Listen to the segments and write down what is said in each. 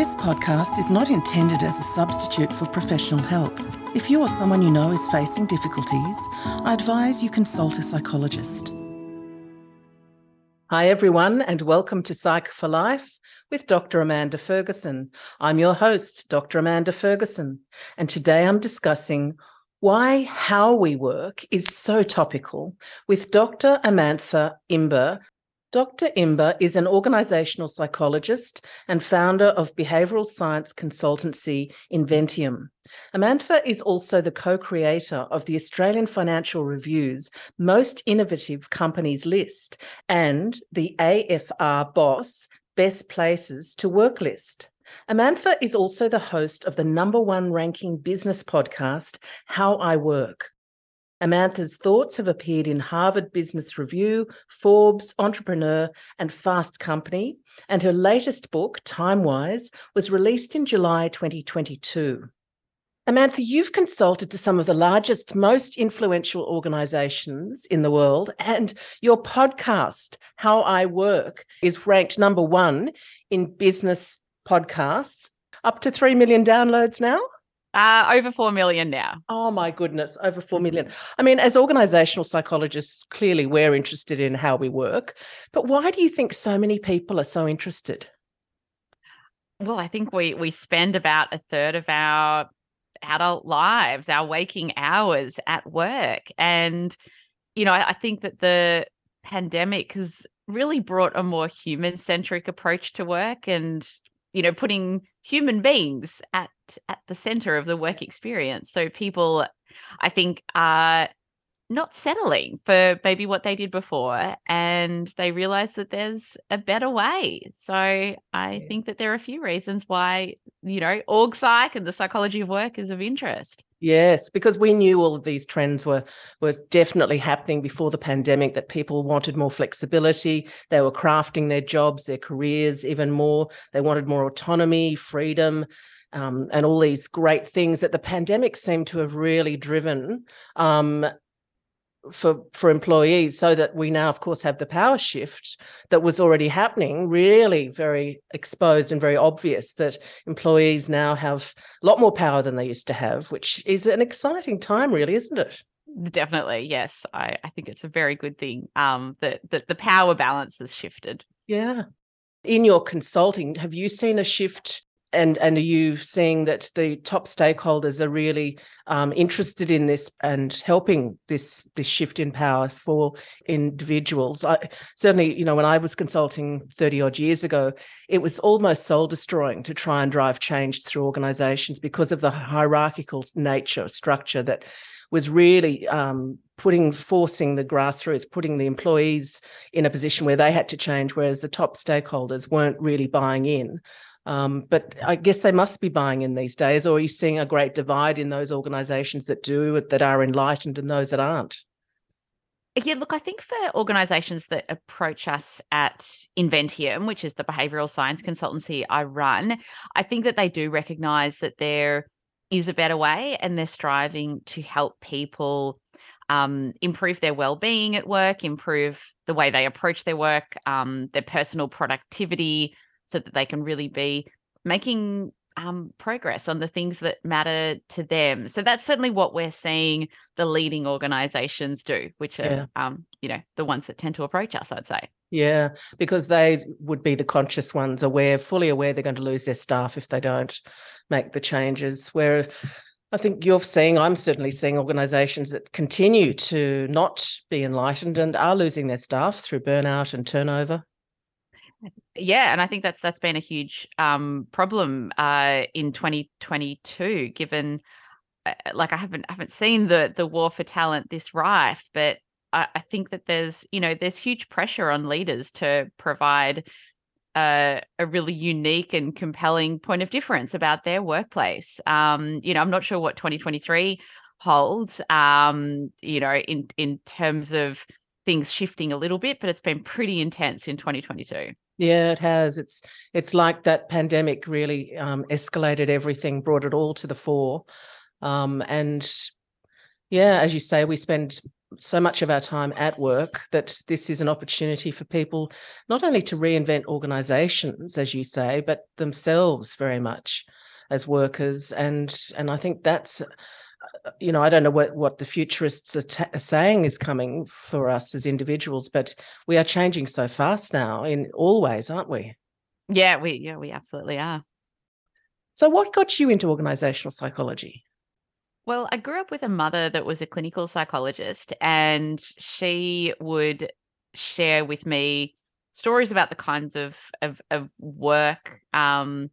This podcast is not intended as a substitute for professional help. If you or someone you know is facing difficulties, I advise you consult a psychologist. Hi, everyone, and welcome to Psych for Life with Dr. Amanda Ferguson. I'm your host, Dr. Amanda Ferguson, and today I'm discussing why how we work is so topical with Dr. Amantha Imber Dr. Imber is an organizational psychologist and founder of behavioral science consultancy Inventium. Amantha is also the co creator of the Australian Financial Review's Most Innovative Companies list and the AFR Boss Best Places to Work list. Amantha is also the host of the number one ranking business podcast, How I Work. Amantha's thoughts have appeared in Harvard Business Review, Forbes, Entrepreneur, and Fast Company, and her latest book, Timewise, was released in July 2022. Amantha, you've consulted to some of the largest, most influential organizations in the world, and your podcast, How I Work, is ranked number one in business podcasts, up to 3 million downloads now. Uh, over 4 million now. Oh my goodness, over 4 million. I mean, as organizational psychologists, clearly we're interested in how we work. But why do you think so many people are so interested? Well, I think we we spend about a third of our adult lives, our waking hours at work. And, you know, I, I think that the pandemic has really brought a more human centric approach to work and, you know, putting human beings at at the center of the work experience. So people, I think, are not settling for maybe what they did before and they realize that there's a better way. So I yes. think that there are a few reasons why, you know, org psych and the psychology of work is of interest. Yes, because we knew all of these trends were were definitely happening before the pandemic that people wanted more flexibility, they were crafting their jobs, their careers even more, they wanted more autonomy, freedom um, and all these great things that the pandemic seemed to have really driven. Um, for for employees so that we now of course have the power shift that was already happening really very exposed and very obvious that employees now have a lot more power than they used to have which is an exciting time really isn't it? Definitely yes. I, I think it's a very good thing um that, that the power balance has shifted. Yeah. In your consulting have you seen a shift and and are you seeing that the top stakeholders are really um, interested in this and helping this this shift in power for individuals? I, certainly, you know, when I was consulting thirty odd years ago, it was almost soul destroying to try and drive change through organisations because of the hierarchical nature structure that was really um, putting forcing the grassroots putting the employees in a position where they had to change whereas the top stakeholders weren't really buying in um, but I guess they must be buying in these days, or are you seeing a great divide in those organizations that do, that are enlightened and those that aren't? Yeah, look, I think for organizations that approach us at Inventium, which is the behavioral science consultancy I run, I think that they do recognize that there is a better way and they're striving to help people um, improve their well-being at work, improve the way they approach their work, um, their personal productivity, so that they can really be making um, progress on the things that matter to them. So that's certainly what we're seeing the leading organizations do, which are, yeah. um, you know, the ones that tend to approach us, I'd say. Yeah, because they would be the conscious ones, aware, fully aware they're going to lose their staff if they don't make the changes. Where I think you're seeing, I'm certainly seeing organizations that continue to not be enlightened and are losing their staff through burnout and turnover yeah and i think that's that's been a huge um, problem uh, in 2022 given uh, like i haven't haven't seen the the war for talent this rife but I, I think that there's you know there's huge pressure on leaders to provide a, a really unique and compelling point of difference about their workplace. Um, you know i'm not sure what 2023 holds um, you know in in terms of things shifting a little bit but it's been pretty intense in 2022 yeah, it has. It's it's like that pandemic really um, escalated everything, brought it all to the fore, um, and yeah, as you say, we spend so much of our time at work that this is an opportunity for people not only to reinvent organizations as you say but themselves very much as workers and and i think that's you know i don't know what what the futurists are, ta- are saying is coming for us as individuals but we are changing so fast now in all ways aren't we? Yeah we yeah we absolutely are. So what got you into organizational psychology? Well, I grew up with a mother that was a clinical psychologist, and she would share with me stories about the kinds of of, of work um,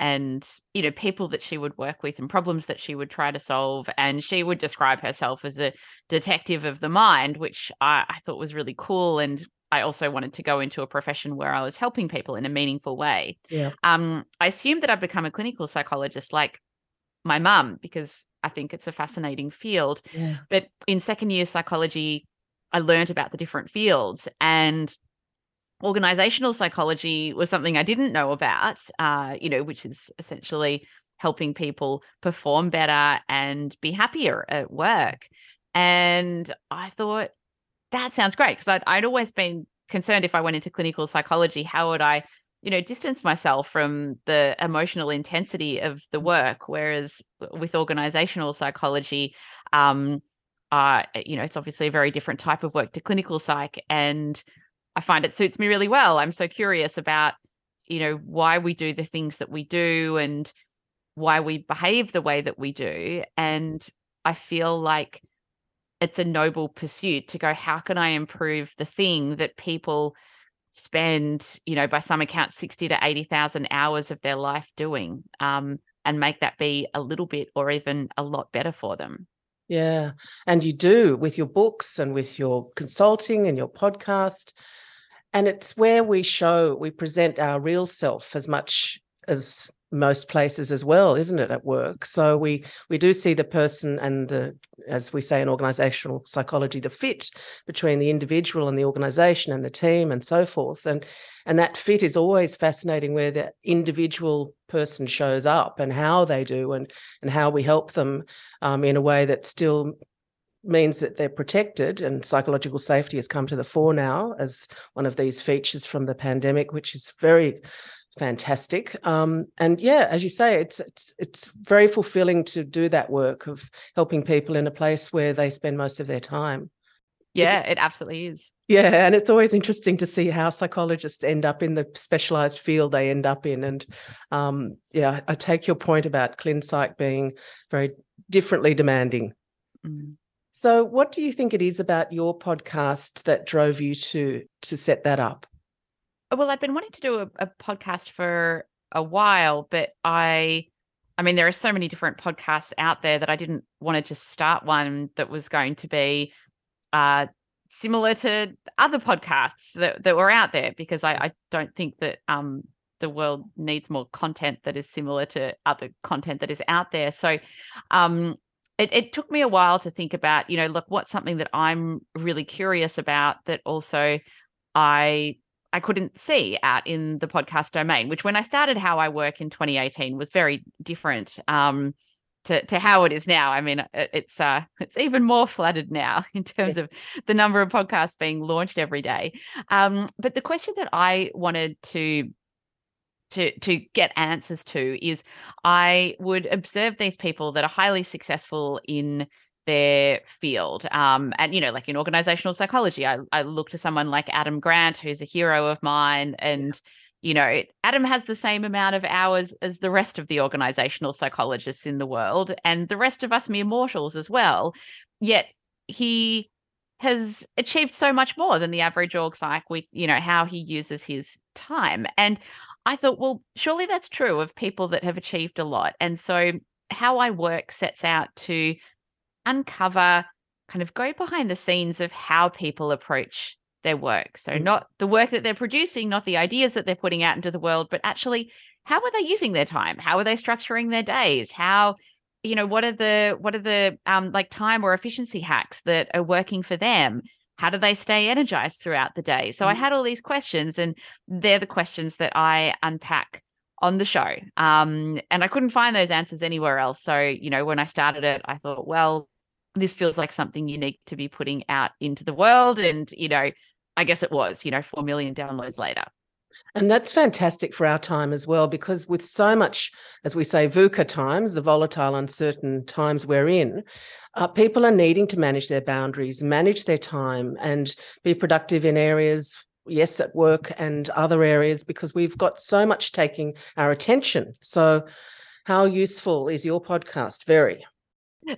and you know people that she would work with and problems that she would try to solve. And she would describe herself as a detective of the mind, which I, I thought was really cool. And I also wanted to go into a profession where I was helping people in a meaningful way. Yeah. Um, I assumed that I'd become a clinical psychologist like my mum because I think it's a fascinating field. Yeah. But in second year psychology, I learned about the different fields and organizational psychology was something I didn't know about, uh, you know, which is essentially helping people perform better and be happier at work. And I thought that sounds great because I'd, I'd always been concerned if I went into clinical psychology, how would I you know distance myself from the emotional intensity of the work? Whereas with organizational psychology um uh you know it's obviously a very different type of work to clinical psych. And i find it suits me really well i'm so curious about you know why we do the things that we do and why we behave the way that we do and i feel like it's a noble pursuit to go how can i improve the thing that people spend, you know, by some accounts, 60 to 80,000 hours of their life doing um, and make that be a little bit or even a lot better for them. Yeah. And you do with your books and with your consulting and your podcast. And it's where we show, we present our real self as much as most places as well isn't it at work? So we we do see the person and the as we say in organizational psychology the fit between the individual and the organization and the team and so forth. And and that fit is always fascinating where the individual person shows up and how they do and and how we help them um, in a way that still means that they're protected and psychological safety has come to the fore now as one of these features from the pandemic which is very fantastic. Um, and yeah, as you say, it's it's it's very fulfilling to do that work of helping people in a place where they spend most of their time. Yeah, it's, it absolutely is. Yeah, and it's always interesting to see how psychologists end up in the specialized field they end up in. And um, yeah, I take your point about ClinPsych being very differently demanding. Mm. So, what do you think it is about your podcast that drove you to to set that up? Well, I've been wanting to do a, a podcast for a while, but I I mean, there are so many different podcasts out there that I didn't want to just start one that was going to be uh, similar to other podcasts that, that were out there because I, I don't think that um, the world needs more content that is similar to other content that is out there. So um, it, it took me a while to think about, you know, look, what's something that I'm really curious about that also I I couldn't see out in the podcast domain, which when I started how I work in 2018 was very different um, to to how it is now. I mean, it's uh, it's even more flooded now in terms yeah. of the number of podcasts being launched every day. Um, but the question that I wanted to to to get answers to is I would observe these people that are highly successful in their field. Um, and you know, like in organizational psychology, I, I look to someone like Adam Grant, who's a hero of mine, and you know, Adam has the same amount of hours as the rest of the organizational psychologists in the world, and the rest of us mere mortals as well. Yet he has achieved so much more than the average org psych with, you know, how he uses his time. And I thought, well, surely that's true of people that have achieved a lot. And so how I work sets out to uncover, kind of go behind the scenes of how people approach their work. So, mm. not the work that they're producing, not the ideas that they're putting out into the world, but actually, how are they using their time? How are they structuring their days? How, you know, what are the what are the um like time or efficiency hacks that are working for them? How do they stay energized throughout the day? So, mm. I had all these questions, and they're the questions that I unpack on the show. Um, and I couldn't find those answers anywhere else. So, you know, when I started it, I thought, well, this feels like something unique to be putting out into the world. And, you know, I guess it was, you know, 4 million downloads later. And that's fantastic for our time as well, because with so much, as we say, VUCA times, the volatile, uncertain times we're in, uh, people are needing to manage their boundaries, manage their time, and be productive in areas, yes, at work and other areas, because we've got so much taking our attention. So, how useful is your podcast? Very.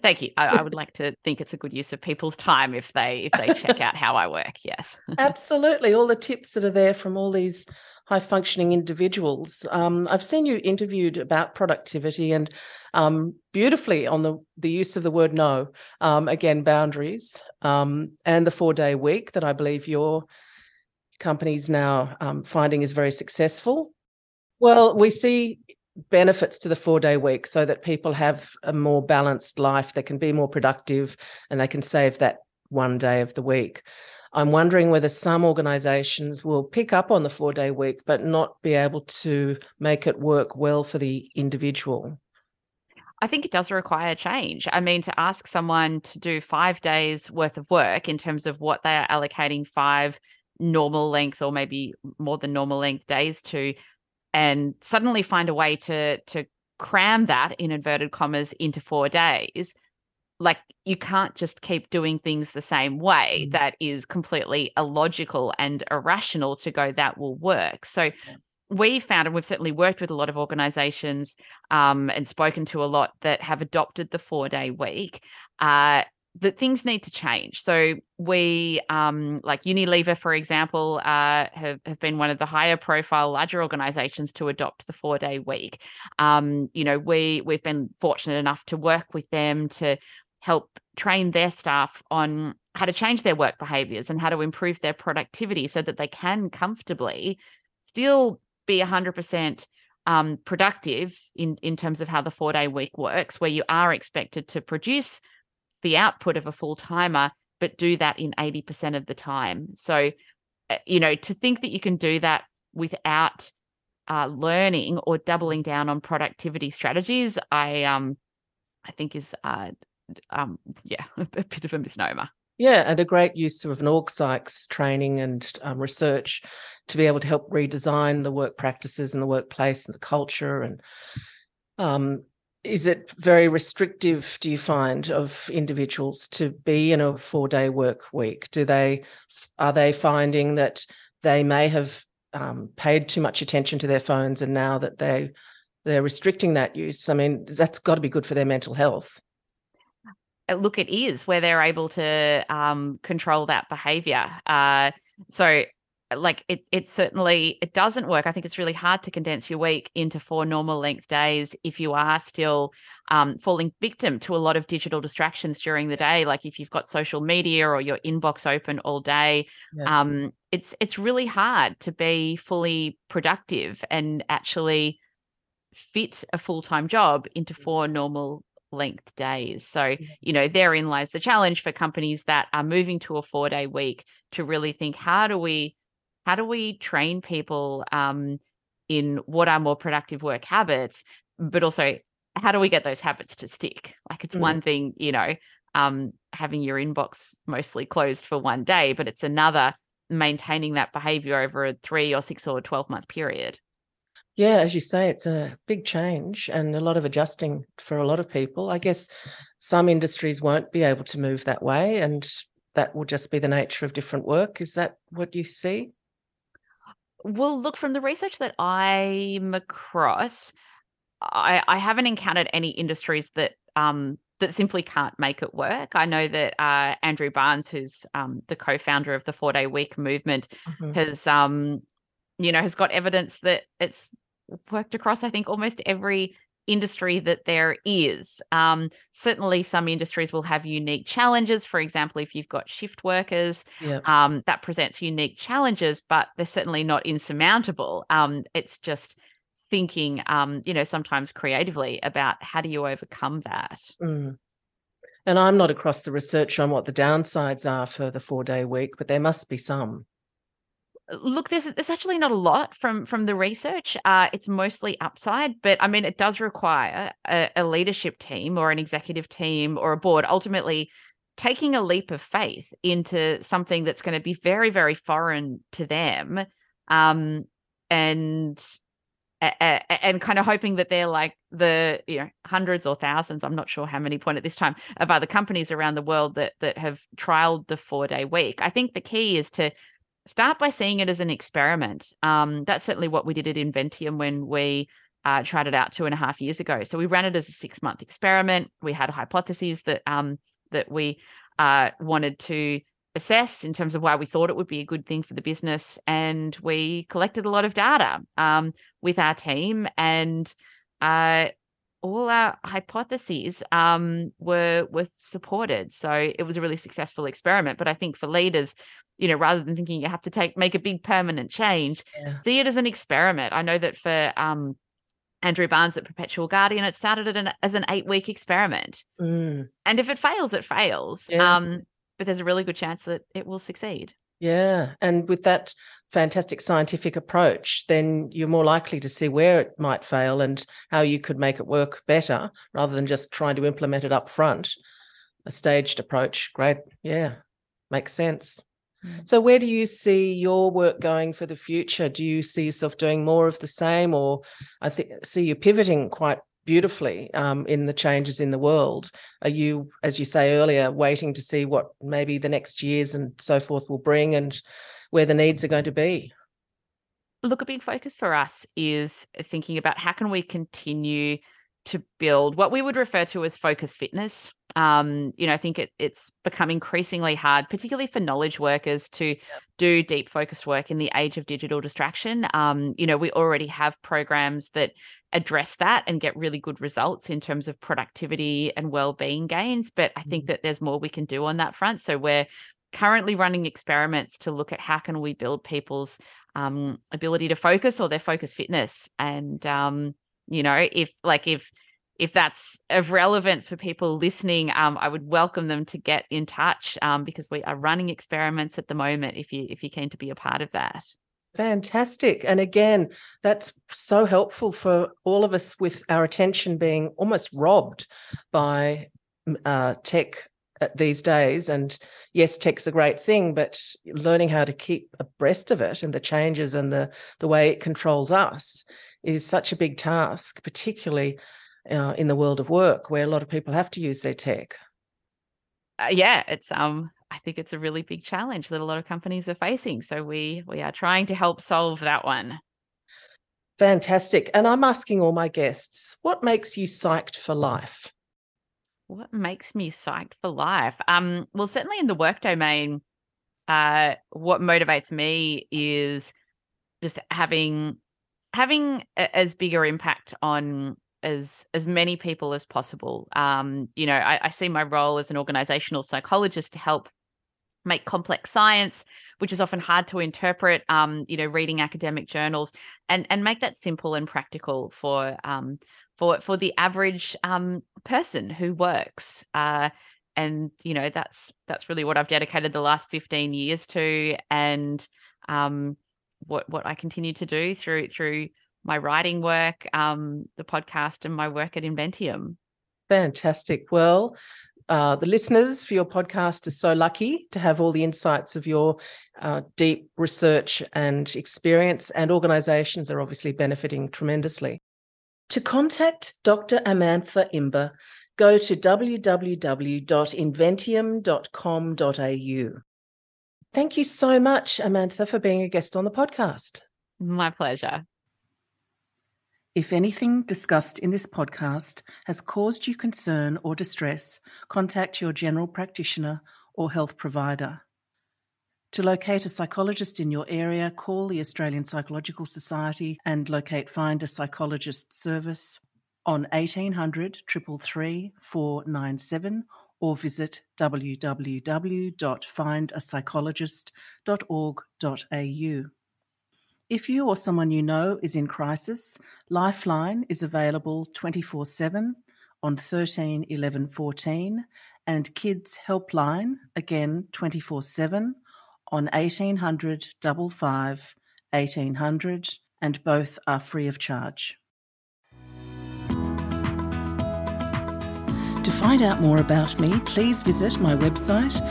Thank you. I, I, would like to think it's a good use of people's time if they if they check out how I work. Yes, absolutely. All the tips that are there from all these high functioning individuals. Um, I've seen you interviewed about productivity and um, beautifully on the the use of the word no. Um, again, boundaries um, and the four day week that I believe your company's now um, finding is very successful. Well, we see benefits to the four day week so that people have a more balanced life, they can be more productive, and they can save that one day of the week. I'm wondering whether some organizations will pick up on the four day week, but not be able to make it work well for the individual. I think it does require change. I mean, to ask someone to do five days worth of work in terms of what they are allocating five normal length or maybe more than normal length days to, and suddenly find a way to to cram that in inverted commas into four days like you can't just keep doing things the same way mm. that is completely illogical and irrational to go that will work so we found and we've certainly worked with a lot of organizations um, and spoken to a lot that have adopted the four day week uh, that things need to change. So we, um, like Unilever, for example, uh, have, have been one of the higher profile, larger organizations to adopt the four day week. Um, you know, we we've been fortunate enough to work with them to help train their staff on how to change their work behaviors and how to improve their productivity so that they can comfortably still be 100% um, productive in, in terms of how the four day week works, where you are expected to produce the output of a full timer, but do that in 80% of the time. So, eh, you know, to think that you can do that without uh, learning or doubling down on productivity strategies, I um, I think is uh, um, yeah, a bit of a misnomer. Yeah, and a great use of an org psychs training and um, research to be able to help redesign the work practices and the workplace and the culture and um, is it very restrictive do you find of individuals to be in a four day work week? Do they are they finding that they may have um, paid too much attention to their phones and now that they they're restricting that use? I mean that's got to be good for their mental health. Uh, look it is where they're able to um, control that behavior uh, so like it it certainly it doesn't work. I think it's really hard to condense your week into four normal length days if you are still um, falling victim to a lot of digital distractions during the day. Like if you've got social media or your inbox open all day, yeah. um, it's it's really hard to be fully productive and actually fit a full time job into four normal length days. So, you know, therein lies the challenge for companies that are moving to a four day week to really think how do we how do we train people um, in what are more productive work habits, but also how do we get those habits to stick? Like it's mm. one thing, you know, um, having your inbox mostly closed for one day, but it's another maintaining that behavior over a three or six or 12 month period. Yeah, as you say, it's a big change and a lot of adjusting for a lot of people. I guess some industries won't be able to move that way, and that will just be the nature of different work. Is that what you see? Well, look, from the research that I'm across, I, I haven't encountered any industries that um, that simply can't make it work. I know that uh, Andrew Barnes, who's um, the co-founder of the Four Day Week movement, mm-hmm. has um, you know has got evidence that it's worked across. I think almost every industry that there is. Um, certainly, some industries will have unique challenges. For example, if you've got shift workers, yep. um, that presents unique challenges, but they're certainly not insurmountable. Um, it's just thinking, um, you know, sometimes creatively about how do you overcome that. Mm. And I'm not across the research on what the downsides are for the four day week, but there must be some. Look, there's there's actually not a lot from from the research. Uh, it's mostly upside, but I mean, it does require a, a leadership team or an executive team or a board ultimately taking a leap of faith into something that's going to be very very foreign to them, um, and and kind of hoping that they're like the you know hundreds or thousands i'm not sure how many point at this time of other companies around the world that that have trialed the four day week i think the key is to start by seeing it as an experiment. Um, that's certainly what we did at Inventium when we uh, tried it out two and a half years ago. So we ran it as a six month experiment. We had hypotheses that um, that we uh, wanted to assess in terms of why we thought it would be a good thing for the business, and we collected a lot of data um, with our team and. Uh, all our hypotheses um, were were supported, so it was a really successful experiment. But I think for leaders, you know, rather than thinking you have to take make a big permanent change, yeah. see it as an experiment. I know that for um, Andrew Barnes at Perpetual Guardian, it started an, as an eight week experiment. Mm. And if it fails, it fails. Yeah. Um, but there's a really good chance that it will succeed. Yeah. And with that fantastic scientific approach, then you're more likely to see where it might fail and how you could make it work better rather than just trying to implement it up front. A staged approach. Great. Yeah. Makes sense. Mm. So, where do you see your work going for the future? Do you see yourself doing more of the same, or I think see you pivoting quite beautifully um, in the changes in the world? Are you, as you say earlier, waiting to see what maybe the next years and so forth will bring, and where the needs are going to be? Look, a big focus for us is thinking about how can we continue to build what we would refer to as focus fitness. Um, you know, I think it, it's become increasingly hard, particularly for knowledge workers, to yep. do deep focused work in the age of digital distraction. Um, you know, we already have programs that address that and get really good results in terms of productivity and well-being gains. But I think mm-hmm. that there's more we can do on that front. So we're currently running experiments to look at how can we build people's um, ability to focus or their focus fitness and um, you know if like if if that's of relevance for people listening um, i would welcome them to get in touch um, because we are running experiments at the moment if you if you keen to be a part of that. Fantastic. And again that's so helpful for all of us with our attention being almost robbed by uh, tech these days. And yes tech's a great thing but learning how to keep abreast of it and the changes and the the way it controls us is such a big task, particularly uh, in the world of work where a lot of people have to use their tech. Uh, yeah, it's um I think it's a really big challenge that a lot of companies are facing. So we we are trying to help solve that one. Fantastic. And I'm asking all my guests, what makes you psyched for life? What makes me psyched for life? Um, well, certainly in the work domain, uh, what motivates me is just having having a, as bigger impact on as as many people as possible. Um, you know, I, I see my role as an organizational psychologist to help make complex science which is often hard to interpret um, you know reading academic journals and and make that simple and practical for um, for for the average um, person who works uh, and you know that's that's really what I've dedicated the last 15 years to and um, what what I continue to do through through my writing work, um, the podcast, and my work at Inventium. Fantastic. Well, uh, the listeners for your podcast are so lucky to have all the insights of your uh, deep research and experience, and organizations are obviously benefiting tremendously. To contact Dr. Amantha Imber, go to www.inventium.com.au. Thank you so much, Amantha, for being a guest on the podcast. My pleasure. If anything discussed in this podcast has caused you concern or distress, contact your general practitioner or health provider. To locate a psychologist in your area, call the Australian Psychological Society and locate Find a Psychologist service on 1800 333 497 or visit www.findapsychologist.org.au. If you or someone you know is in crisis, Lifeline is available 24 7 on 13 11 14 and Kids Helpline, again 24 7 on 1800 55 1800 and both are free of charge. Find out more about me, please visit my website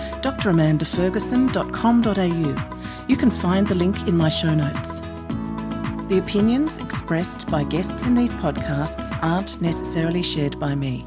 dramandaferguson.com.au. You can find the link in my show notes. The opinions expressed by guests in these podcasts aren't necessarily shared by me.